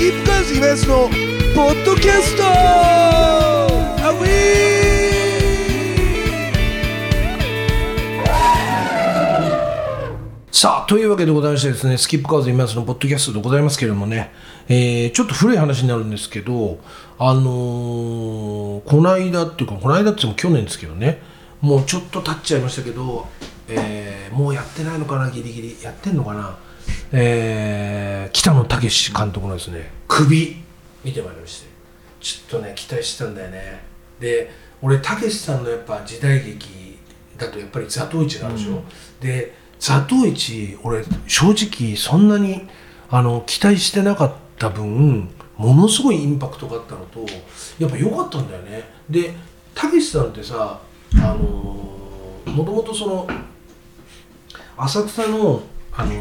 キープカーズイベントのポッドキャスト。アウさあというわけでございましてですねスキップカーズイベントのポッドキャストでございますけれどもね、えーちょっと古い話になるんですけどあのーこの間っていうかこの間って言っても去年ですけどねもうちょっと経っちゃいましたけど、えーもうやってないのかなギリギリ。やってんのかな？えー北野武監督のですね首見てまいりまして。ちょっとね期待してたんだよね。で俺武さんのやっぱ時代劇だとやっぱり座頭市があるでしょ、で座頭市俺正直そんなにあの期待してなかった分ものすごいインパクトがあったのとやっぱ良かったんだよね。で武さんってさあのもともとその浅草のあの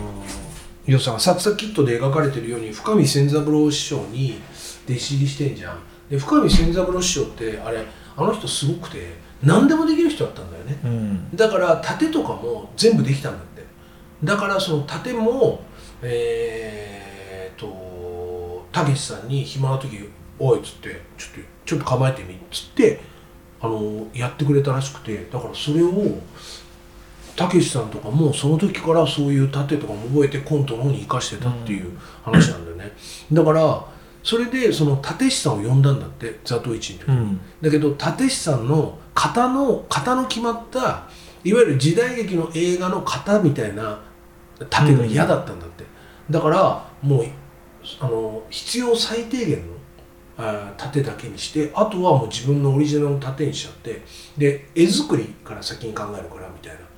要するに浅草キッドで描かれてるように深見千三郎師匠に弟子入りしてんじゃん。で深見千三郎師匠ってあれあの人すごくて何でもできる人だったんだよね、うん。だから盾とかも全部できたんだって。だからその盾もえー、とたけしさんに暇な時「おい」っつって「ちょっとちょっと構えてみ」っつってあのやってくれたらしくてだからそれをたけしさんとかもその時からそういう盾とかも覚えてコントの方に生かしてたっていう話なんだよね、だからそれでその立石さんを呼んだんだって座頭市の時に、うん。だけど立石さんの型の型の決まったいわゆる時代劇の映画の型みたいな盾が嫌だったんだって、だからもうあの必要最低限の盾だけにしてあとはもう自分のオリジナルの盾にしちゃってで絵作りから先に考えるからみたいな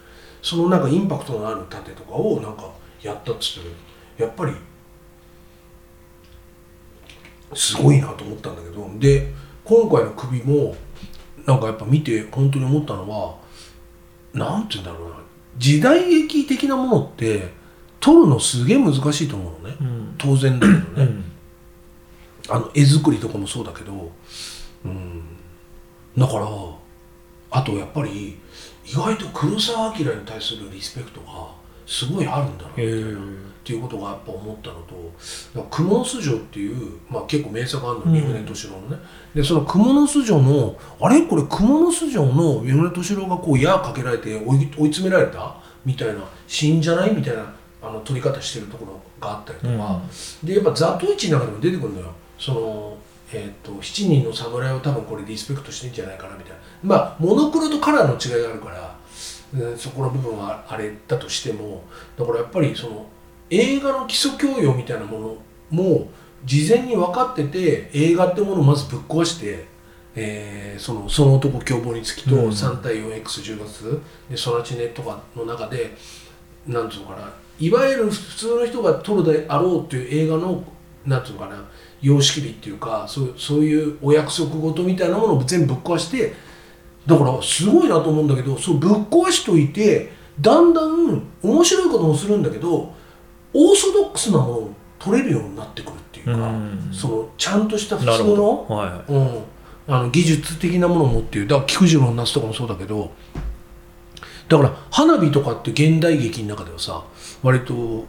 そのなんかインパクトのある盾とかをなんかやったっつってねやっぱりすごいなと思ったんだけどで今回の首もなんかやっぱ見て本当に思ったのはなんて言うんだろうな。時代劇的なものって撮るのすげえ難しいと思うのね、うん。当然だけどね、うん。あの絵作りとかもそうだけど、うん、だからあとやっぱり意外と黒澤明に対するリスペクトがすごいあるんだなみたいな。へーっていうことがやっぱ思ったのと「だから蜘蛛の巣城」っていう、まあ、結構名作あるのうん。三船敏郎のね、でその蜘蛛の巣城のあれ？これ蜘蛛の巣城の三船敏郎がこう矢かけられて追い追い詰められた？みたいなシーンじゃない？みたいなあの撮り方してるところがあったりとか、でやっぱ座頭市の中でも出てくるのよ。その、えー、と7人の侍を多分これリスペクトしてんじゃないかなみたいな。まあモノクロとカラーの違いがあるから、うんそこの部分はあれだとしてもだからやっぱりその映画の基礎教養みたいなものも事前に分かってて映画ってものをまずぶっ壊して、えーそのその男凶暴につきとうん。3対 4X10 月でソナチネとかの中でなんつうのかないわゆる普通の人が撮るであろうっていう映画のなんつうのかな様式美っていうかそうそういうお約束事みたいなものを全部ぶっ壊してだからすごいなと思うんだけどそうぶっ壊しといてだんだん面白いこともするんだけどオーソドックスなものを取れるようになってくるっていうか、うん。そのちゃんとした普通のどはうん、あの技術的なものを持っている。だから菊次郎の夏とかもそうだけどだから花火とかって現代劇の中ではさ割と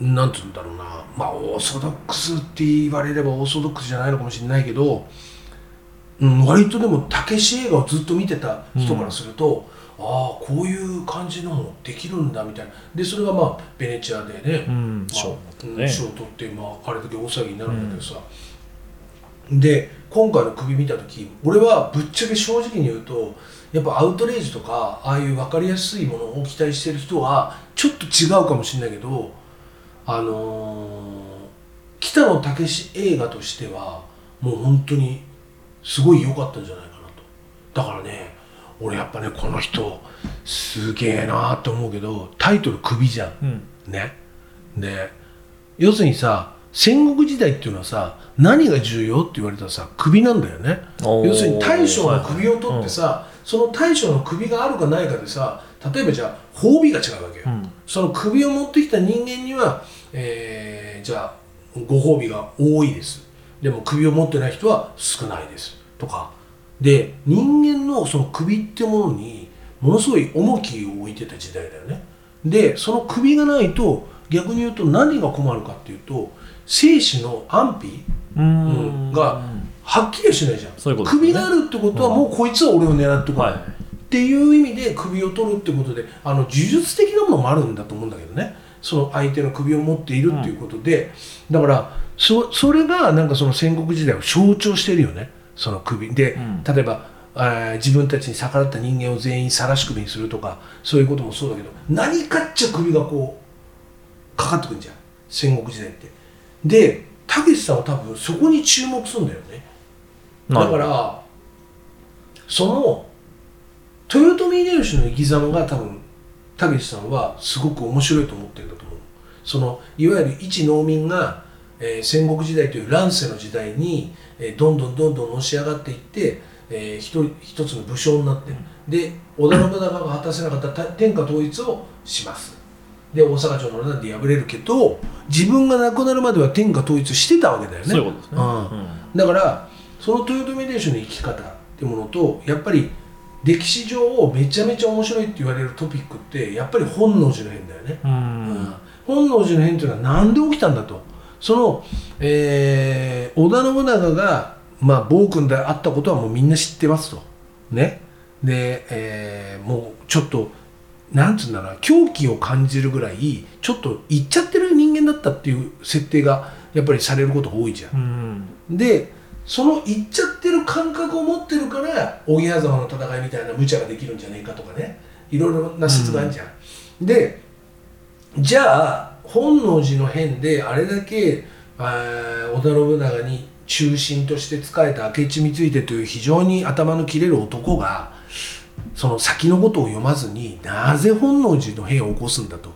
なんて言うんだろうな。まあオーソドックスって言われればオーソドックスじゃないのかもしれないけど、うん、割とでもたけし映画をずっと見てた人からすると、ああこういう感じのもできるんだみたいな。でそれがまあベネチアでね、いうんまあ賞うんね取って、まあ、あれだけ大騒ぎになるんだけどさ、で今回の首見た時俺はぶっちゃけ正直に言うとやっぱアウトレイジとかああいう分かりやすいものを期待してる人はちょっと違うかもしれないけどあのー北野武映画としてはもう本当にすごい良かったんじゃないかなと。だからね俺やっぱねこの人すげえなって思うけどタイトル「首」じゃん。うん。ね。で要するにさ戦国時代っていうのはさ何が重要って言われたらさ首なんだよね。要するに大将の首を取ってさ、その大将の首があるかないかでさ例えばじゃあ褒美が違うわけよ、うんその首を持ってきた人間には、えーじゃあご褒美が多いです。でも首を持ってない人は少ないです。とか。で人間のその首ってものにものすごい重きを置いてた時代だよね。でその首がないと逆に言うと何が困るかっていうと生死の安否うん。がはっきりはしないじゃん。ね。首があるってことはもうこいつは俺を狙ってこない、はいっていう意味で首を取るってことであの呪術的なものもあるんだと思うんだけどね。その相手の首を持っているっていうことで、だからそそれがなんかその戦国時代を象徴してるよね。その首。で、うん。例えばあー自分たちに逆らった人間を全員晒し首にするとかそういうこともそうだけど何かっちゃ首がこうかかってくるんじゃん。戦国時代って。でたけしさんは多分そこに注目するんだよね。だからその豊臣秀吉の生き様が多分たけしさんはすごく面白いと思ってるんだと思う。そのいわゆる一農民が、えー戦国時代という乱世の時代に、えーどんどんどんどんのし上がっていって、えー一人一つの武将になって、で織田信長が果たせなかったた天下統一をします。で大阪城の乱で敗れるけど自分が亡くなるまでは天下統一してたわけだよね。そういうことですね。うん。うんだからその豊臣秀吉の生き方っていうものとやっぱり歴史上めちゃめちゃ面白いって言われるトピックってやっぱり本能寺の変だよね、ううんん。本能寺の変っていうのは何で起きたんだと。その、えー織田信長が、まあ、暴君であったことはもうみんな知ってますと。ね。で、えーもうちょっとなんつうんだろうな。狂気を感じるぐらいちょっと行っちゃってる人間だったっていう設定がやっぱりされることが多いじゃん。うん。でその行っちゃってる感覚を持ってるから荻原沢の戦いみたいな無茶ができるんじゃねえかとかね。いろいろな説があるじゃん、でじゃあ本能寺の変であれだけ織田信長に中心として仕えた明智光秀という非常に頭の切れる男がその先のことを読まずになぜ本能寺の変を起こすんだと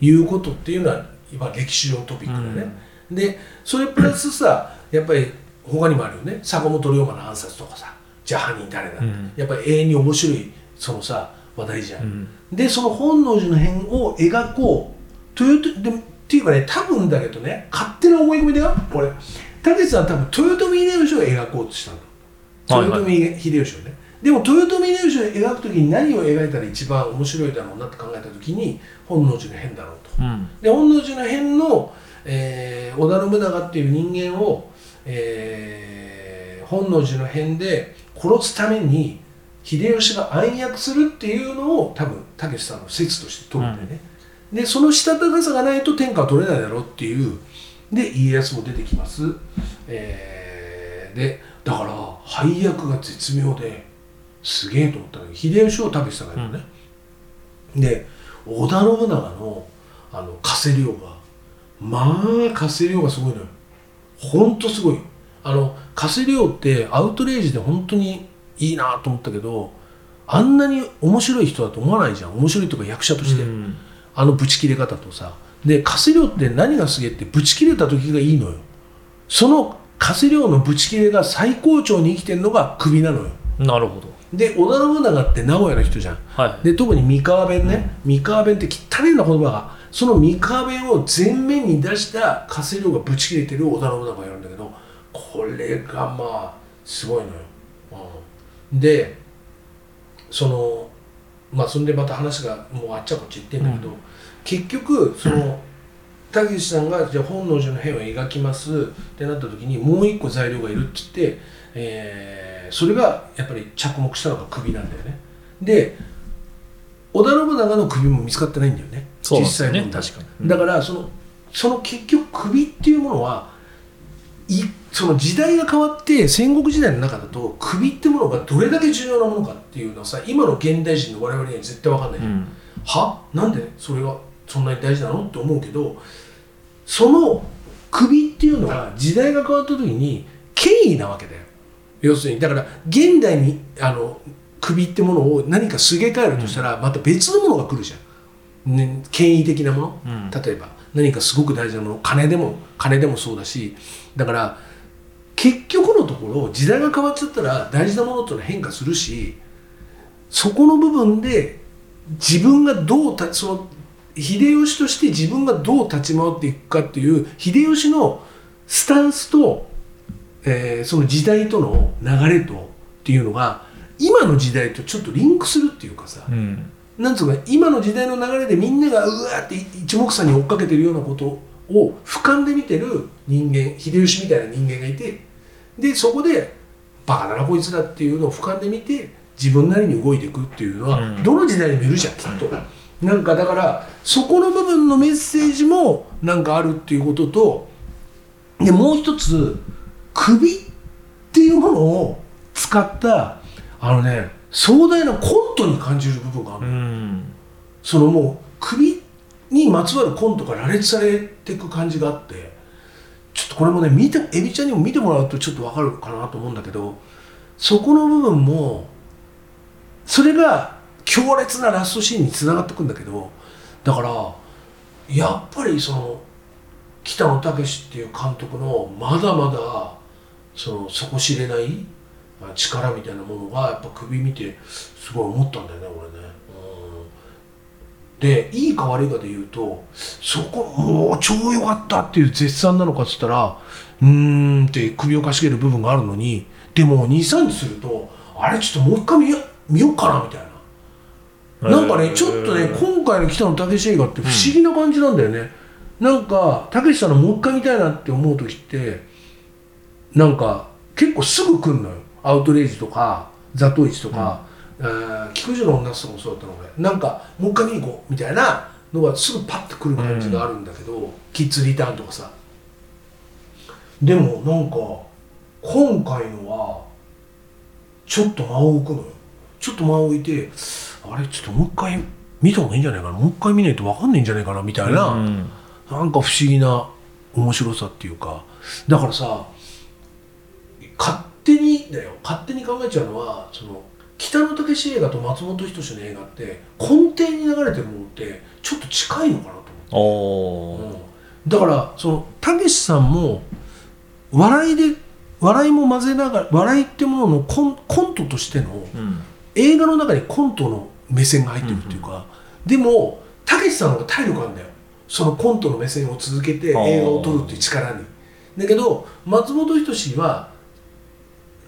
いうことっていうのは今歴史上のトピックだね、でそれプラスさやっぱり他にもあるよね。坂本龍馬の暗殺とかさ。じゃあ犯人誰だ、うん。やっぱり永遠に面白いそのさ話題じゃん、うん。でその本能寺の変を描こう。というとでっていうかね多分だけどね勝手な思い込みだよ。これ武さんは多分豊臣秀吉を描こうとしたんだはいはい。豊臣秀吉をね、でも豊臣秀吉を描く時に何を描いたら一番面白いだろうなって考えた時に本能寺の変だろうと。うん。で本能寺の変の、えー織田信長っていう人間を、えー本能寺の変で殺すために秀吉が暗躍するっていうのを多分たけしさんの説として取るんだよね、でそのしたたかさがないと天下は取れないだろうっていう。で家康も出てきます、えーでだから配役が絶妙ですげえと思ったのに秀吉をたけしさんがやるのね、で織田信長のあの加瀬亮がまあ加瀬亮がすごいのよほんとすごいあの加瀬亮ってアウトレイジで本当にいいなと思ったけどあんなに面白い人だと思わないじゃん。面白いとか役者として、うん。あのブチ切れ方とさ。で加瀬亮って何がすげえってブチ切れた時がいいのよ。その加瀬亮のブチ切れが最高潮に生きてるのが首なのよ。なるほどで織田信長って名古屋の人じゃん。はい。で特に三河弁ね、三河弁って汚いな言葉が。その三河弁を前面に出した加瀬亮がブチ切れてる織田信長がいるんだけどこれがまあすごいのよ、うん、でそのまあそんでまた話がもうあっちゃこっち行ってんだけど、うん。結局そのたけしさんがじゃあ本能寺の変を描きますってなった時にもう一個材料がいるって言って、えーそれがやっぱり着目したのが首なんだよね。で織田信長の首も見つかってないんだよね。そうなんですよね。問題。確かに。うん。だからそのその結局首っていうものはいその時代が変わって戦国時代の中だと首ってものがどれだけ重要なものかっていうのはさ今の現代人の我々には絶対分かんないじゃん。うん。は？なんでそれがそんなに大事なの？って思うけどその首っていうのは時代が変わった時に権威なわけだよ要するにだから現代にあの首ってものを何かすげ替えるとしたらまた別のものが来るじゃん、ね、権威的なもの、うん。例えば何かすごく大事なもの。金でも金でもそうだし。だから結局のところ時代が変わっちゃったら大事なものっていうのは変化するしそこの部分で自分がどうたその秀吉として自分がどう立ち回っていくかっていう秀吉のスタンスと、えーその時代との流れとっていうのが今の時代とちょっとリンクするっていうかさ、うんなんつうか今の時代の流れでみんながうわーって一目散に追っかけてるようなことを俯瞰で見てる人間秀吉みたいな人間がいてでそこでバカだなこいつらっていうのを俯瞰で見て自分なりに動いていくっていうのは、うんどの時代にもいるじゃんきっと。なんかだからそこの部分のメッセージもなんかあるっていうこととでもう一つ首っていうものを使ったあのね壮大なコントに感じる部分があるの。うん。そのもう首にまつわるコントが羅列されていく感じがあってちょっとこれもね見てエビちゃんにも見てもらうとちょっとわかるかなと思うんだけどそこの部分もそれが強烈なラストシーンにつながってくんだけどだからやっぱりその北野武っていう監督のまだまだその底知れないあ力みたいなものがやっぱ首見てすごい思ったんだよね俺ね。うんでいいか悪いかで言うとそこもう超良かったっていう絶賛なのかっつったらうーんって首をかしげる部分があるのにでも23日するとあれちょっともう一回見よ見ようかなみたいな。なんかね、ちょっとね、今回の北野武映画って不思議な感じなんだよね。なんか、武さんのもう一回見たいなって思う時って、なんか、結構すぐ来んのよ。アウトレイジとか、ザトウイチとか、えー菊池の女とかもそうだったの俺。なんか、もう一回見に行こうみたいなのがすぐパッて来る感じがあるんだけど、キッズリターンとかさ。でも、なんか、今回のは、ちょっと間を置くのよ。ちょっと間を置いて、あれ、ちょっともう一回見た方がいいんじゃないかな。もう一回見ないと分かんないんじゃないかな、みたいな。うんなんか不思議な面白さっていうかだからさ勝手に考えちゃうのはその北野武映画と松本人志の映画って根底に流れてるものってちょっと近いのかなとお思って、ー。うん。だからその武さんも笑いで笑いも混ぜながら笑いってもののコンコントとしてのうん。映画の中にコントの目線が入ってるっていうか、でもたけしさんの方が体力あるんだよ。そのコントの目線を続けて映画を撮るっていう力に。だけど松本人志は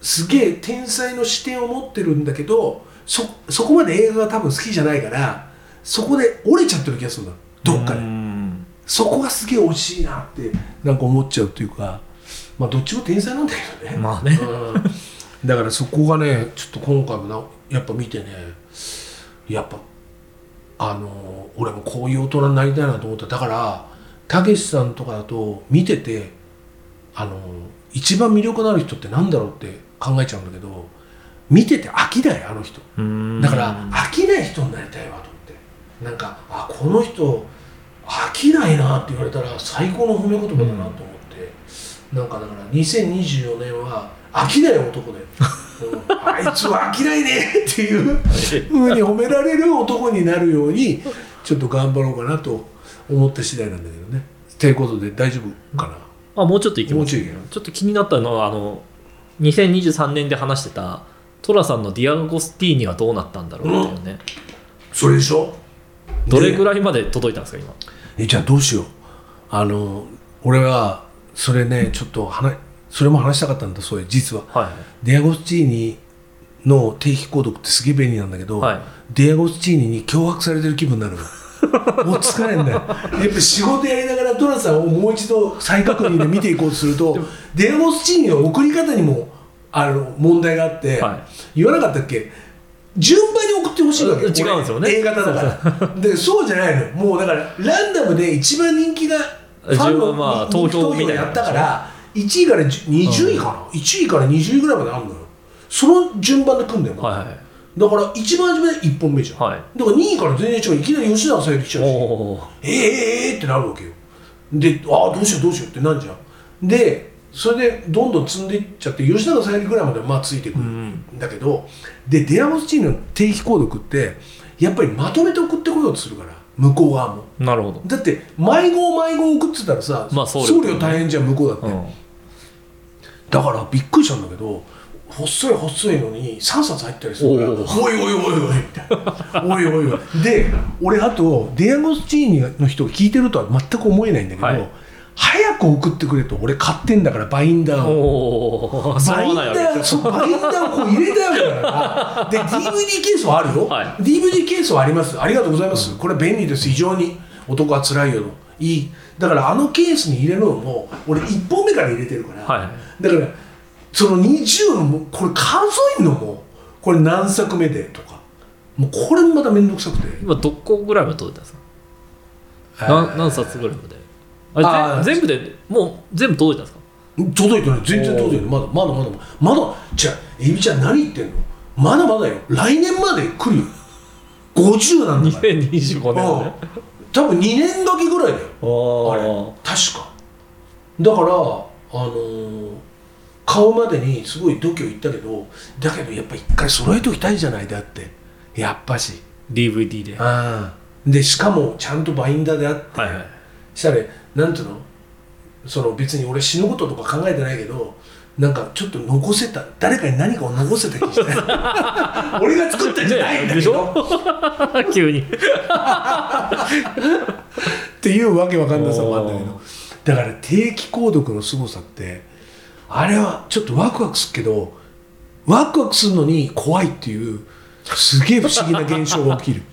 すげえ天才の視点を持ってるんだけどそそこまで映画が多分好きじゃないからそこで折れちゃってる気がするんだ。どっかで。うん。そこがすげえ惜しいなってなんか思っちゃうっていうかまあどっちも天才なんだけどね。まあね。うん。だからそこがねちょっと今回もなやっぱ見てねやっぱあの俺もこういう大人になりたいなと思った。だからたけしさんとかだと見ててあの一番魅力のある人ってなんだろうって考えちゃうんだけど見てて飽きないあの人。うん。だから飽きない人になりたいわと思って。なんかあこの人飽きないなって言われたら最高の褒め言葉だなと思って、なんかだから2024年は飽きない男で、うん。あいつは飽きないねっていうふうに褒められる男になるようにちょっと頑張ろうかなと思った次第なんだけどね。ということで大丈夫かな、あもうちょっといきます。もうちょいいける？ちょっと気になったのはあの2023年で話してた寅さんのディアゴスティーニはどうなったんだろうっていうね、それでしょ？どれぐらいまで届いたんですか今？えじゃあどうしよう。あの俺はそれねちょっと話それも話したかったんだそういう実は。はデアゴスチーニの定期購読ってすげえ便利なんだけど、はい。デアゴスチーニに脅迫されてる気分になるのもう疲れんだよ。やっぱ仕事やりながらトラさんをもう一度再確認で見ていこうとするとデアゴスチーニの送り方にもあの問題があって、は言わなかったっけ？順番に送ってほしいわけうん違うんですよね。A 型だから。でそうじゃないのもうだからランダムで一番人気がファンのまあ投票みたいな。やったから1位から10 20位かな、1位から20位ぐらいまであるのよ。その順番で組んでるの、はいはいだから一番初めで1本目じゃん、はい。だから2位から全然違ういきなり吉永小百合来ちゃうし。えー、えー、えーってなるわけよ。でああどうしようどうしようってなんじゃん。でそれでどんどん積んでいっちゃって吉永小百合ぐらいまではまあついてくる。ん。だけど、でデアゴスチーニの定期購読ってやっぱりまとめて送ってこようとするから向こう側も。なるほど、だって迷子迷子送ってたらさ、まあ送料送料大変じゃん向こうだって、うん、だからびっくりしたんだけど細い細いのに3冊入ったりするからおおいおいおいおいみたいな。おいおいおい。で俺あとデアゴスチーニの人が聞いてるとは全く思えないんだけど、はい。早く送ってくれと俺買ってんだからバインダーを。バインダーそうバインダーをこう入れたわけだから。で DVD ケースはあるよ、はい。DVD ケースはあります。ありがとうございます、これ便利です。非常に。男はつらいよ。のいい。だからあのケースに入れるのも俺1本目から入れてるから、はい。だからその20のもこれ数えるのもこれ何作目でとか。もうこれもまた面倒くさくて。今どこぐらいまで届いたんですか？何何冊ぐらいまで？あれ全全部でもう全部届いたんですか？届いてない。全然届いてない。まだまだまだまだ。じゃあエビちゃん何言ってんの？まだまだよ。来年まで来るよ。50なんだから。2025年うんね多分2年だけぐらいだよ。あれあ確か。だからあのー買うまでにすごい度胸いったけどだけどやっぱ一回揃えておきたいじゃないだって。やっぱし。DVD で。はああ。でしかもちゃんとバインダーであって、いはい。したらなんていうの？その別に俺死ぬこととか考えてないけどなんかちょっと残せた。誰かに何かを残せた気して。俺が作ったんじゃないんだけでしどょ？急に。っていうわけわかんなさもあるんだけど。だから定期購読の凄さってあれはちょっとワクワクするけどワクワクするのに怖いっていうすげえ不思議な現象が起きる。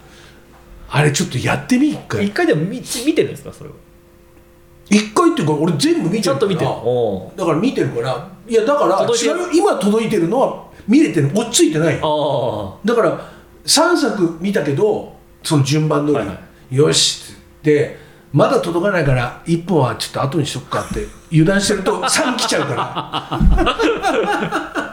あれちょっとやってみ一回。一回でも見見てるんですかそれを一回っていうか俺全部見てるちゃんと見てだから見てるから。いやだから違うよ今届いてるのは見れてる。落ち着いてない。だから3作見たけどその順番通り、はいはよしってまだ届かないから1本はちょっと後にしとくかって 油断してると3来ちゃうから。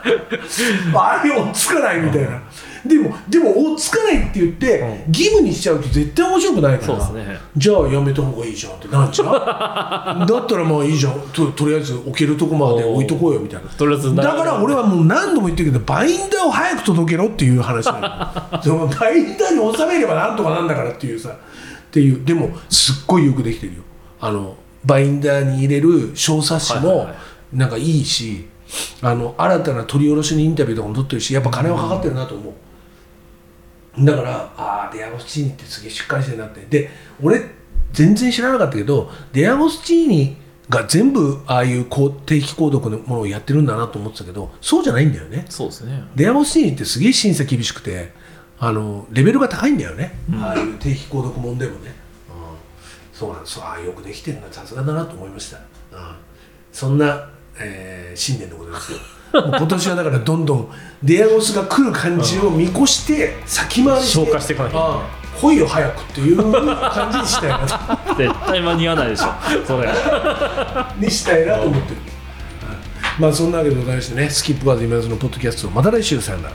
あれ追っつかないみたいな。でもでも追っつかないって言って、う義務にしちゃうと絶対面白くないから。ね。じゃあやめた方がいいじゃんってなっちゃう。だったらまあいいじゃん。ととりあえず置けるとこまで置いとこうよみたいな。だから俺はもう何度も言ってるけどバインダーを早く届けろっていう話なのそのバインダーに収めればなんとかなんだからっていうさっていうでもすっごいよくできてるよ。あのバインダーに入れる小冊子もなんかいいし、あの新たな取り下ろしのインタビューとかも取ってるしやっぱ金はかかってるなと思う、だからああデアゴスチーニってすげえしっかりしてるなって。で俺全然知らなかったけどデアゴスチーニが全部ああいう定期購読のものをやってるんだなと思ってたけどそうじゃないんだよね。そうですね。デアゴスチーニってすげえ審査厳しくてあのレベルが高いんだよね、ああいう定期購読本でもね、うん、そうなんです。ああよくできてるな。さすがだなと思いました、うん、そんな、えー新年でございますよ。今年はだからどんどんデアゴスが来る感じを見越して先回りして消化していかなきゃいけない。ああ来いよ早くっていう感じにしたいなと。絶対間に合わないでしょ。それ。にしたいなと思ってる、まあそんなわけでございましてねスキップカーズ今津のポッドキャストまた来週さよなら